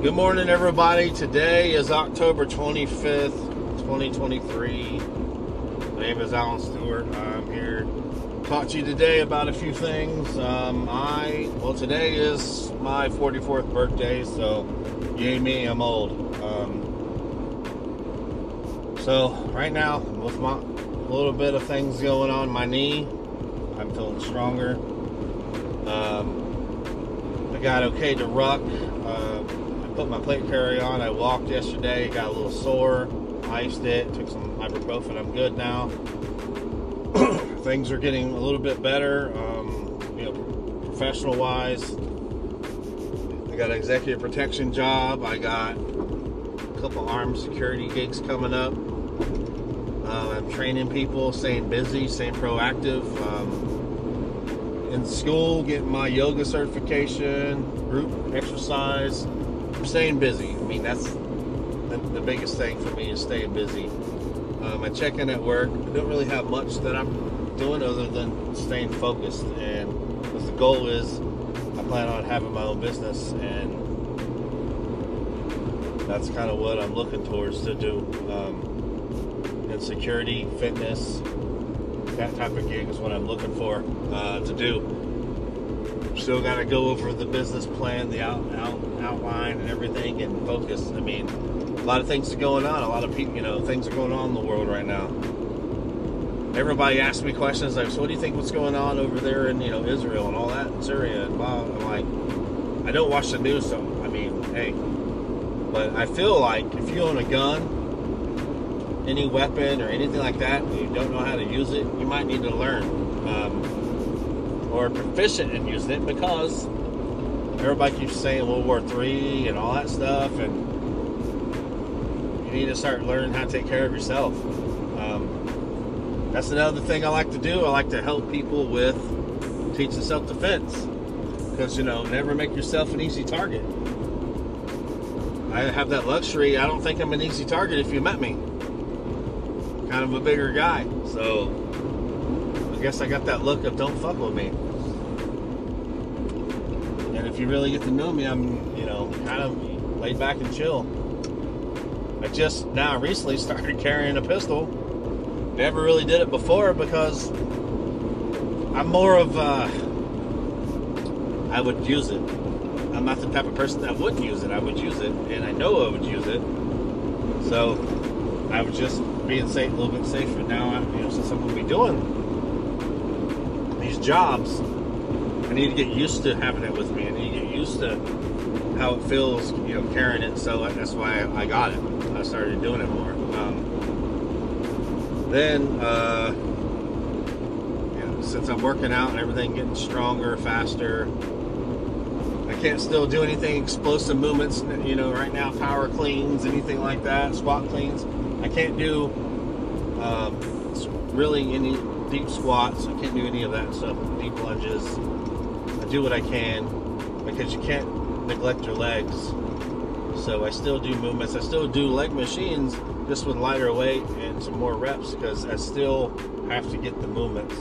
Good morning, everybody. Today is October 25th, 2023. My name is Alan Stewart. I'm here to talk to you today about a few things. Um, I, well, today is my 44th birthday, so yay me, I'm old. Um, so, right now, with my little bit of things going on my knee, I'm feeling stronger. Um, I got okay to ruck. Uh, put my plate carrier on. I walked yesterday, got a little sore, iced it, took some ibuprofen. I'm good now. Things are getting a little bit better, um, you know, professional wise. I got an executive protection job. I got a couple armed security gigs coming up. Uh, I'm training people, staying busy, staying proactive. Um, in school, getting my yoga certification, group exercise. I'm staying busy. I mean, that's the, the biggest thing for me is staying busy. Um, I check in at work. I don't really have much that I'm doing other than staying focused. And because the goal is, I plan on having my own business, and that's kind of what I'm looking towards to do. Um, and security, fitness, that type of gig is what I'm looking for uh, to do. Still got to go over the business plan, the out, out, outline, and everything, and focus. I mean, a lot of things are going on. A lot of people, you know, things are going on in the world right now. Everybody asks me questions like, "So, what do you think? What's going on over there in you know Israel and all that, and Syria and blah?" I'm like, I don't watch the news, so I mean, hey, but I feel like if you own a gun, any weapon or anything like that, and you don't know how to use it, you might need to learn. Um, or proficient in using it because everybody keeps saying World War III and all that stuff, and you need to start learning how to take care of yourself. Um, that's another thing I like to do. I like to help people with teaching self-defense because you know never make yourself an easy target. I have that luxury. I don't think I'm an easy target if you met me. Kind of a bigger guy, so I guess I got that look of don't fuck with me. If you really get to know me, I'm, you know, kind of laid back and chill. I just now recently started carrying a pistol. Never really did it before because I'm more of uh, I would use it. I'm not the type of person that wouldn't use it. I would use it, and I know I would use it. So I was just being safe, a little bit safer. Now, you know, since I'm going to be doing these jobs, I need to get used to having it with me. I need to get used to how it feels, you know, carrying it. So that's why I got it. I started doing it more. Um, then, uh, know, since I'm working out and everything getting stronger, faster, I can't still do anything explosive movements. You know, right now, power cleans, anything like that, squat cleans. I can't do um, really any deep squats. I can't do any of that stuff. Deep lunges. I do what I can because you can't neglect your legs. So I still do movements. I still do leg machines just with lighter weight and some more reps because I still have to get the movements.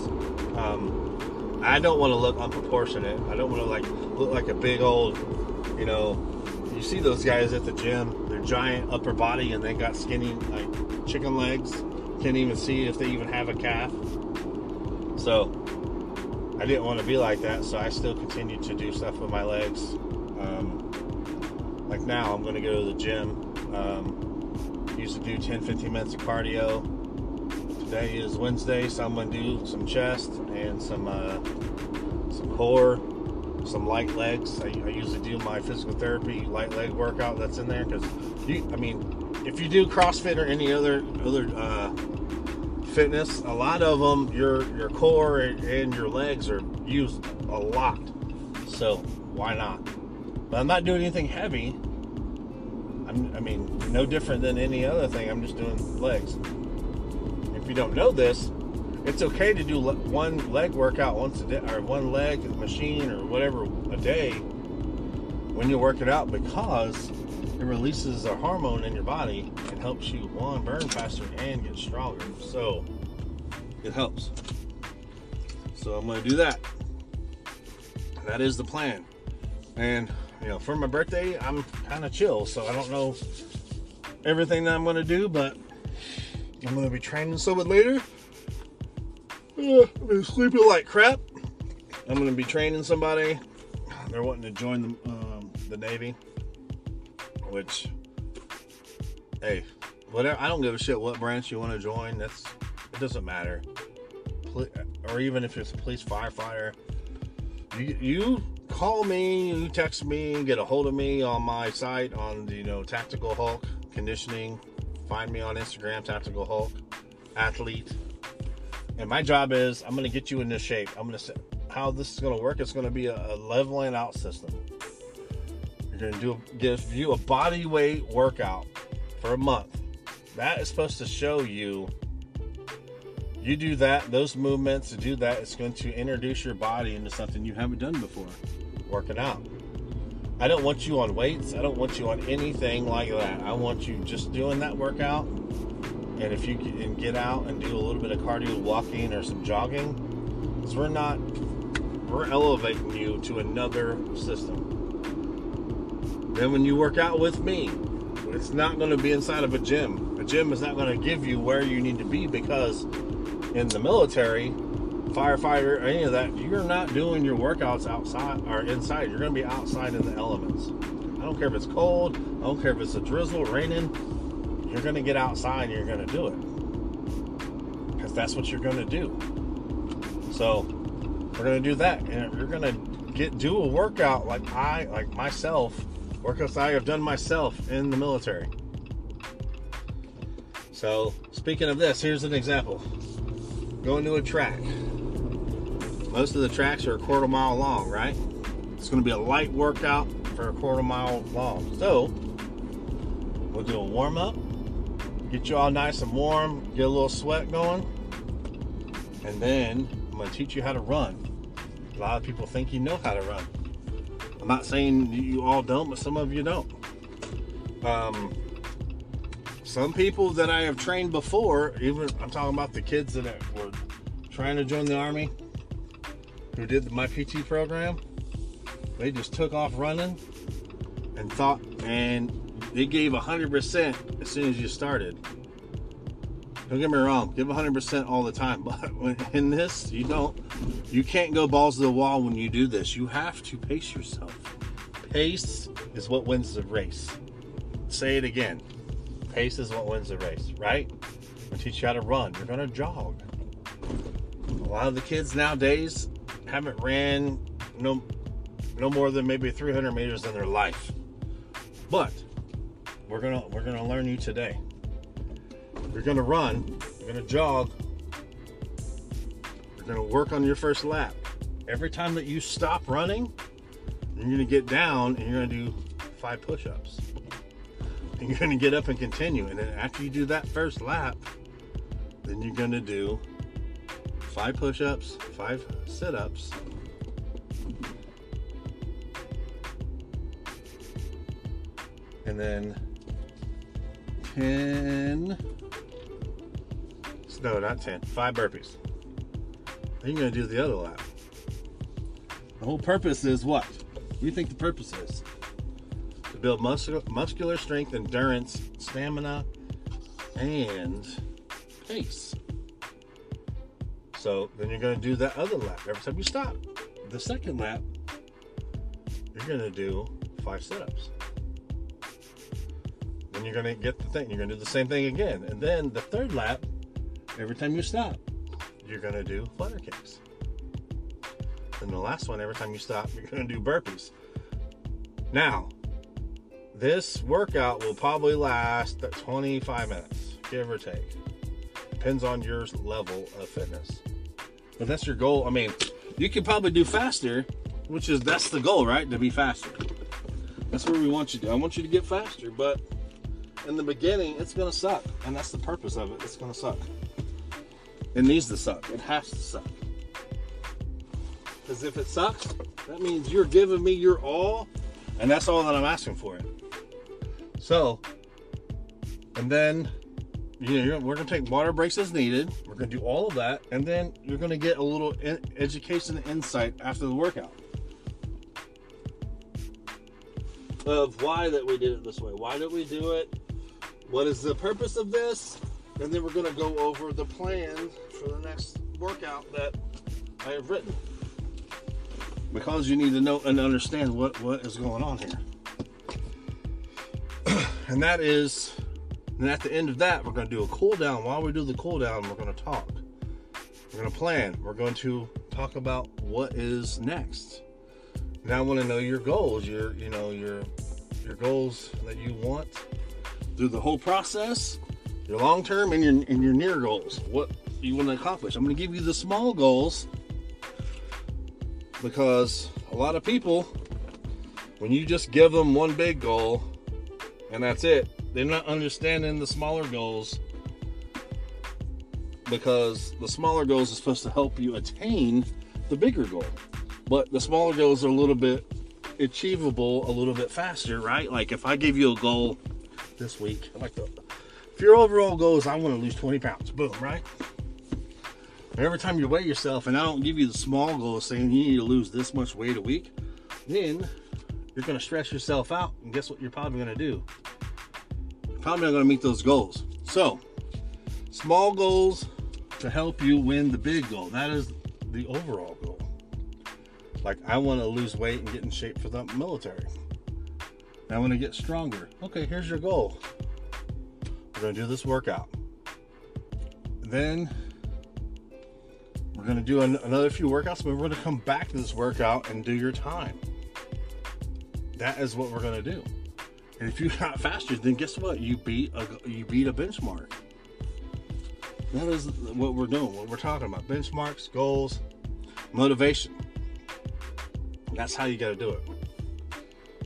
Um, I don't want to look unproportionate. I don't want to like look like a big old, you know. You see those guys at the gym? They're giant upper body and they got skinny like chicken legs. Can't even see if they even have a calf. So I didn't want to be like that, so I still continued to do stuff with my legs. Um, like now, I'm going to go to the gym. Um, used to do 10 15 minutes of cardio. Today is Wednesday, so I'm going to do some chest and some uh, some core, some light legs. I, I, usually do my physical therapy light leg workout that's in there because I mean, if you do CrossFit or any other other uh, fitness, a lot of them, your your core and your legs are used a lot. So why not? But I'm not doing anything heavy. I'm, I mean, no different than any other thing. I'm just doing legs. If you don't know this, it's okay to do one leg workout once a day, or one leg machine, or whatever a day when you're working out because it releases a hormone in your body and helps you one burn faster and get stronger. So it helps. So I'm to do that. That is the plan. And you know, for my birthday, I'm kind of chill, so I don't know everything that I'm to do, but I'm to be training someone later. I've been sleeping like crap. I'm to be training somebody. They're wanting to join the, um, the Navy, which, hey, whatever. I don't give a shit what branch you want to join. That's it doesn't matter. Or even if it's police firefighter, you, you call me, you text me, get a hold of me on my site on the, you know Tactical Hulk Conditioning. Find me on Instagram, Tactical Hulk Athlete. And my job is I'm gonna get you in this shape. I'm gonna how this is gonna work. It's gonna be a, a leveling out system. You're gonna do give you a body weight workout for a month. That is supposed to show you you do that, those movements to do that, it's going to introduce your body into something you haven't done before working out. I don't want you on weights. I don't want you on anything like that. I want you just doing that workout. And if you can get out and do a little bit of cardio walking or some jogging, because we're not, we're elevating you to another system. Then when you work out with me, it's not going to be inside of a gym. A gym is not going to give you where you need to be because in the military, firefighter, any of that, you're not doing your workouts outside or inside. You're going to be outside in the elements. I don't care if it's cold. I don't care if it's a drizzle, raining. You're going to get outside and you're going to do it because that's what you're going to do. So we're going to do that, and you're going to get do a workout like I, like myself, workouts I have done myself in the military. So speaking of this, here's an example going to a track. Most of the tracks are a quarter mile long, right? It's going to be a light workout for a quarter mile long. So, we'll do a warm up, get you all nice and warm, get a little sweat going, and then I'm going to teach you how to run. A lot of people think you know how to run. I'm not saying you all don't, but some of you don't. Um, some people that I have trained before, even I'm talking about the kids that were trying to join the army, who did my PT program, they just took off running and thought, and they gave 100% as soon as you started. Don't get me wrong, give 100% all the time, but in this, you don't, you can't go balls to the wall when you do this. You have to pace yourself. Pace is what wins the race. Say it again pace is what wins the race, right? I teach you how to run. You're going to jog. A lot of the kids nowadays haven't ran no no more than maybe 300 meters in their life. But we're gonna we're gonna learn you today. You're gonna run. You're gonna jog. Gonna work on your first lap. Every time that you stop running, you're gonna get down and you're gonna do five push-ups and you're to get up and continue. And then after you do that first lap, then you're to do five push ups, five sit ups. And then 10, no, not 10, five burpees. Then you're going to do the other lap. The whole purpose is what? What do you think the purpose is? to build muscular, muscular strength, endurance, stamina, and pace. So then you're going to do that other lap every time you stop. The second lap, you're going to do five sit ups. Then you're going to get the thing. You're going to do the same thing again. And then the third lap, every time you stop, you're to do flutter kicks. And the last one, every time you stop, you're to do burpees. Now, this workout will probably last 25 minutes, give or take. Depends on your level of fitness. But that's your goal. I mean, you can probably do faster, which is that's the goal, right? To be faster. That's where we want you to. I want you to get faster, but in the beginning, it's gonna suck, and that's the purpose of it. It's gonna suck. It needs to suck. It has to suck. Because if it sucks, that means you're giving me your all, and that's all that I'm asking for. So, and then you know, we're going to take water breaks as needed. We're going to do all of that. And then you're going to get a little education and insight after the workout. of why that we did it this way. Why did we do it? What is the purpose of this? And then we're going to go over the plan for the next workout that I have written. Because you need to know and understand what, what is going on here. and that is, and at the end of that, we're going to do a cool down. While we do the cool down, we're going to talk. We're going to plan. We're going to talk about what is next. Now I want to know your goals, your you know your your goals that you want through the whole process, your long term and your and your near goals. What you want to accomplish. I'm going to give you the small goals because a lot of people when you just give them one big goal and that's it, they're not understanding the smaller goals because the smaller goals are supposed to help you attain the bigger goal. But the smaller goals are a little bit achievable a little bit faster, right? Like if I give you a goal this week, like if your overall goal is I want to lose 20 pounds, boom, right? And every time you weigh yourself and I don't give you the small goal saying you need to lose this much weight a week, then you're gonna stress yourself out, and guess what you're probably gonna do? You're probably not gonna meet those goals. So small goals to help you win the big goal. That is the overall goal. Like, I want to lose weight and get in shape for the military. I want to get stronger. Okay, here's your goal. We're going to do this workout. Then we're going to do an, another few workouts, but we're going to come back to this workout and do your time. That is what we're going to do. And if you got faster, then guess what? You beat a you beat a benchmark. That is what we're doing. What we're talking about: benchmarks, goals, motivation. That's how you got to do it.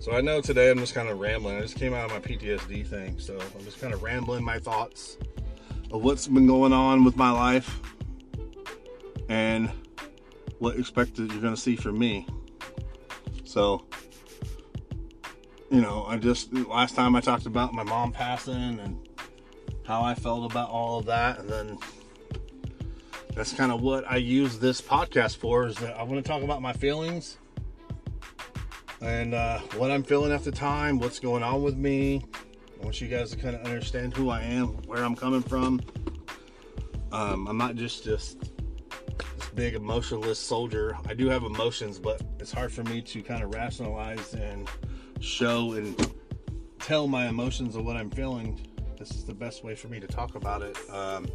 So I know today I'm just kind of rambling. I just came out of my PTSD thing, so I'm just kind of rambling my thoughts of what's been going on with my life and what expected you're going to see from me. So, you know, I just last time I talked about my mom passing and how I felt about all of that, and then that's kind of what I use this podcast for. Is that I want to talk about my feelings and uh, what I'm feeling at the time, what's going on with me. I want you guys to kind of understand who I am, where I'm coming from. Um, I'm not just just big emotionless soldier. I do have emotions, but it's hard for me to kind of rationalize and show and tell my emotions of what I'm feeling. This is the best way for me to talk about it. Um,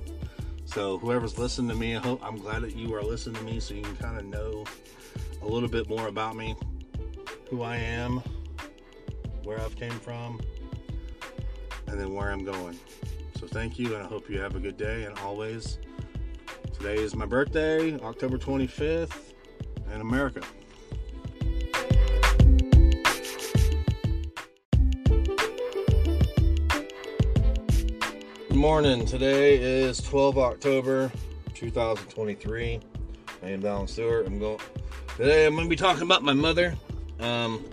so whoever's listening to me, I hope I'm glad that you are listening to me, so you can kind of know a little bit more about me who I am, where I've came from, and then where I'm going. So thank you, and I hope you have a good day. And always, today is my birthday, October 25th, in America. Good morning. Today is 12 October 2023. I am Dallin Stewart. I'm going today. I'm going to be talking about my mother. Um,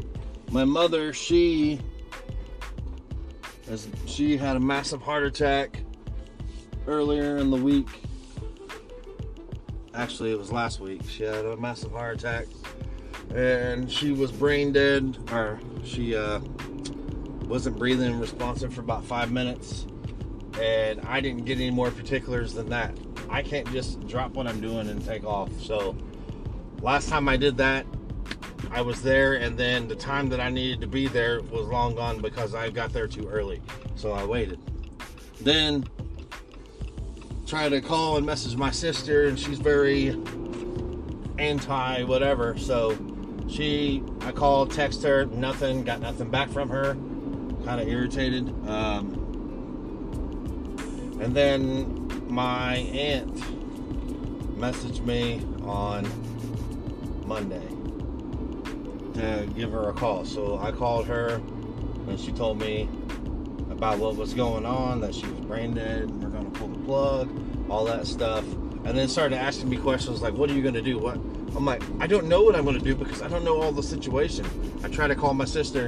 my mother, she, she had a massive heart attack earlier in the week. Actually, it was last week. She had a massive heart attack, and she was brain dead, or she uh, wasn't breathing responsive for about five minutes. And I didn't get any more particulars than that. I can't just drop what I'm doing and take off. So, last time I did that, I was there, and then the time that I needed to be there was long gone because I got there too early. So I waited. Then tried to call and message my sister, and she's very anti whatever. So she, I called, text her, nothing, got nothing back from her. Kind of irritated. Um, and then my aunt messaged me on Monday to give her a call. So I called her and she told me about what was going on, that she was brain dead, we're gonna pull the plug, all that stuff. And then started asking me questions like, what are you gonna do? What I'm like, I don't know what I'm gonna do because I don't know all the situation. I tried to call my sister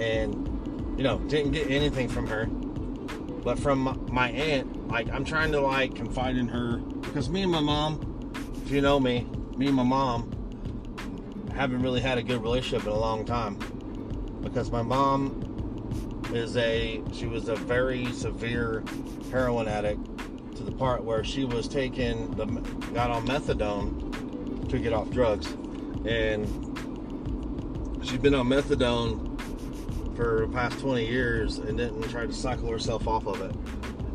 and you know, didn't get anything from her. But from my aunt, like I'm trying to like confide in her because me and my mom, if you know me, me and my mom haven't really had a good relationship in a long time. because my mom is a she was a very severe heroin addict to the part where she was taking the got on methadone to get off drugs. And she'd been on methadone for the past 20 years and didn't try to cycle herself off of it.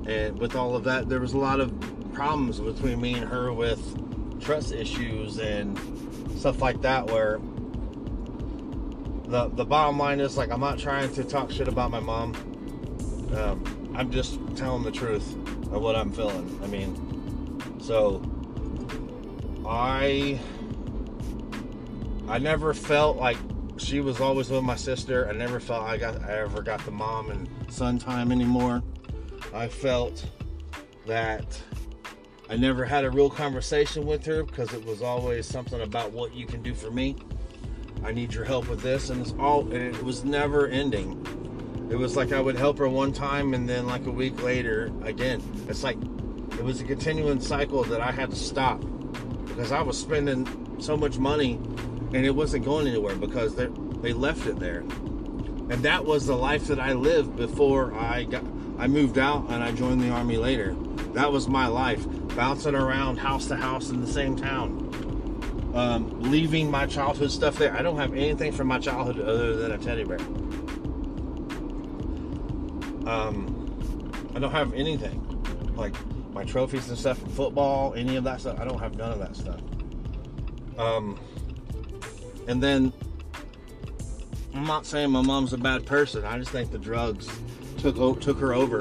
And with all of that there was a lot of problems between me and her with trust issues and stuff like that where the the bottom line is like I'm not trying to talk shit about my mom. Um, I'm just telling the truth of what I'm feeling. I mean, so I I never felt like she was always with my sister. I never felt I got I ever got the mom and son time anymore. I felt that I never had a real conversation with her because it was always something about what you can do for me. I need your help with this, and it's all, and it was never ending. It was like I would help her one time, and then like a week later, again. It's like it was a continuing cycle that I had to stop because I was spending so much money, and it wasn't going anywhere because they they left it there, and that was the life that I lived before I got I moved out and I joined the army later. That was my life, bouncing around house to house in the same town um, leaving my childhood stuff there. I don't have anything from my childhood other than a teddy bear. Um, I don't have anything like my trophies and stuff from football, any of that stuff. I don't have none of that stuff. Um, and then I'm not saying my mom's a bad person. I just think the drugs took took her over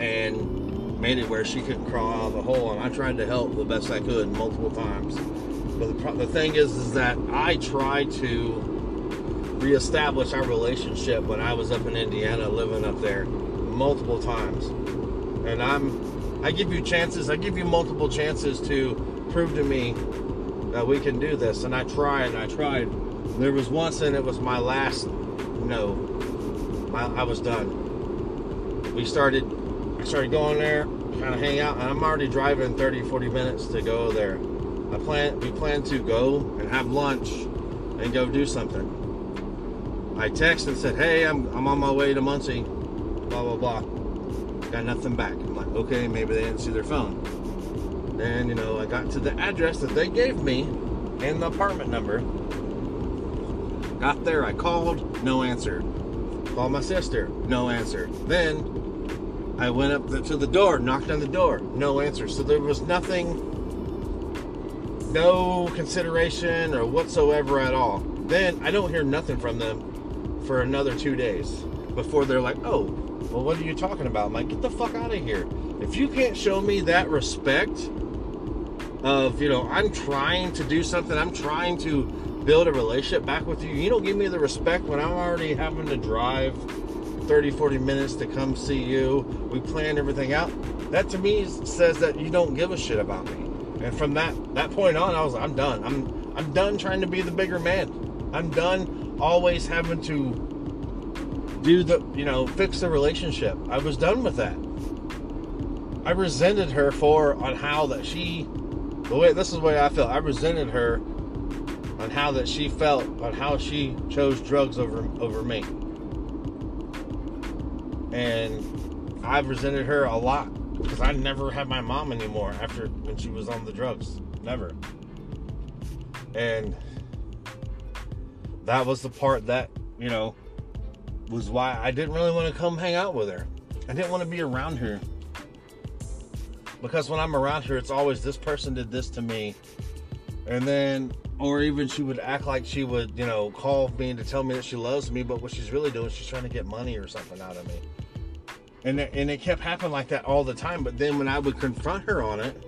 and made it where she couldn't crawl out of the hole. And I tried to help the best I could multiple times. But the, the thing is, is that I tried to reestablish our relationship when I was up in Indiana, living up there, multiple times. And I'm, I give you chances. I give you multiple chances to prove to me that we can do this. And I try and I tried. There was once, and it was my last. No, my, I was done. We started. I started going there, kind of hang out, and I'm already driving 30, 40 minutes to go there. I plan we plan to go and have lunch and go do something. I texted and said, "Hey, I'm I'm on my way to Muncie." Blah blah blah. Got nothing back. I'm like, okay, maybe they didn't see their phone. Then you know, I got to the address that they gave me and the apartment number. Got there, I called, no answer. Called my sister, no answer. Then I went up to the door, knocked on the door, no answer. So there was nothing no consideration or whatsoever at all. Then I don't hear nothing from them for another two days before they're like, oh, well, what are you talking about? I'm like, get the fuck out of here. If you can't show me that respect of, you know, I'm trying to do something, I'm trying to build a relationship back with you, you don't give me the respect when I'm already having to drive 30, 40 minutes to come see you. We plan everything out. That to me says that you don't give a shit about me. And from that that point on, I was I'm done. I'm I'm done trying to be the bigger man. I'm done always having to do the you know fix the relationship. I was done with that. I resented her for on how that she the way this is the way I felt. I resented her on how that she felt on how she chose drugs over over me. And I've resented her a lot because I never had my mom anymore after when she was on the drugs. Never. And that was the part that, you know, was why I didn't really want to come hang out with her. I didn't want to be around her. Because when I'm around her, it's always this person did this to me. And then, or even she would act like she would, you know, call me to tell me that she loves me, but what she's really doing, she's trying to get money or something out of me and it, and it kept happening like that all the time. But then when I would confront her on it,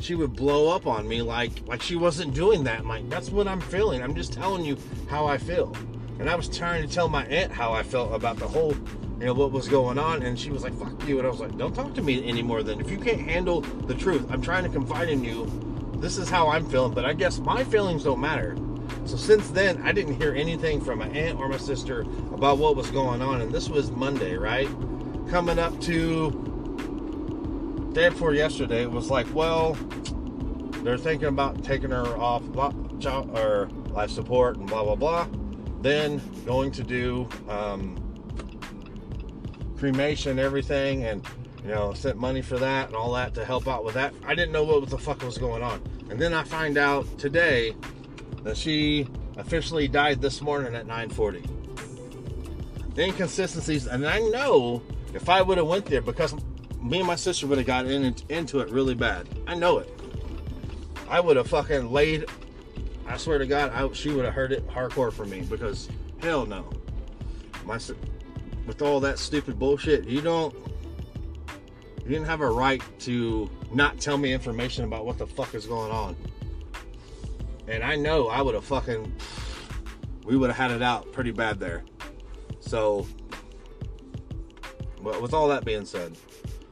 she would blow up on me like like she wasn't doing that. I'm like that's what I'm feeling. I'm just telling you how I feel. And I was trying to tell my aunt how I felt about the whole, you know, what was going on. And she was like, "Fuck you." And I was like, "Don't talk to me anymore. Then if you can't handle the truth, I'm trying to confide in you. This is how I'm feeling. But I guess my feelings don't matter." So since then, I didn't hear anything from my aunt or my sister about what was going on. And this was Monday, right? Coming up to day before yesterday, was like, well, they're thinking about taking her off or life support and blah blah blah. then going to do um, cremation, everything, and you know, sent money for that and all that to help out with that. I didn't know what the fuck was going on. And then I find out today that she officially died this morning at 9:40. The inconsistencies, and I know if I would have went there because me and my sister would have got in, into it really bad. I know it. I would have fucking laid. I swear to God, I, she would have heard it hardcore for me because hell no. My with all that stupid bullshit, you don't. You didn't have a right to not tell me information about what the fuck is going on. And I know I would have fucking. We would have had it out pretty bad there. So, but with all that being said,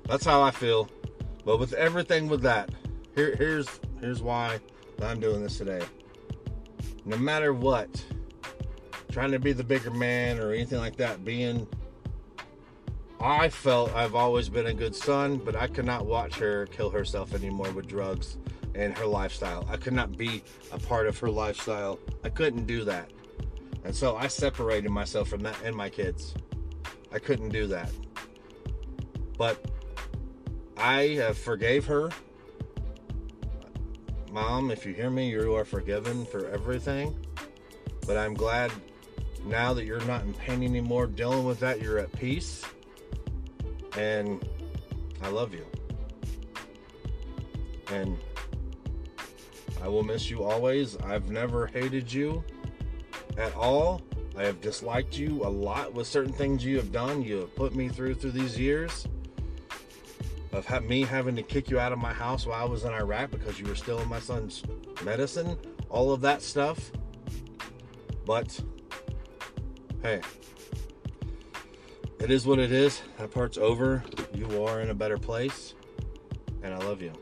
that's how I feel. But with everything with that, here, here's here's why I'm doing this today. No matter what, trying to be the bigger man or anything like that, being I felt I've always been a good son, but I could not watch her kill herself anymore with drugs and her lifestyle. I could not be a part of her lifestyle. I couldn't do that. And so I separated myself from that and my kids. I couldn't do that. But I have forgave her. Mom, if you hear me, you are forgiven for everything. But I'm glad now that you're not in pain anymore, dealing with that, you're at peace. And I love you. And I will miss you always. I've never hated you at all. I have disliked you a lot with certain things you have done. You have put me through through these years of ha- me having to kick you out of my house while I was in Iraq because you were still in my son's medicine. All of that stuff. But hey, it is what it is. That part's over. You are in a better place. And I love you.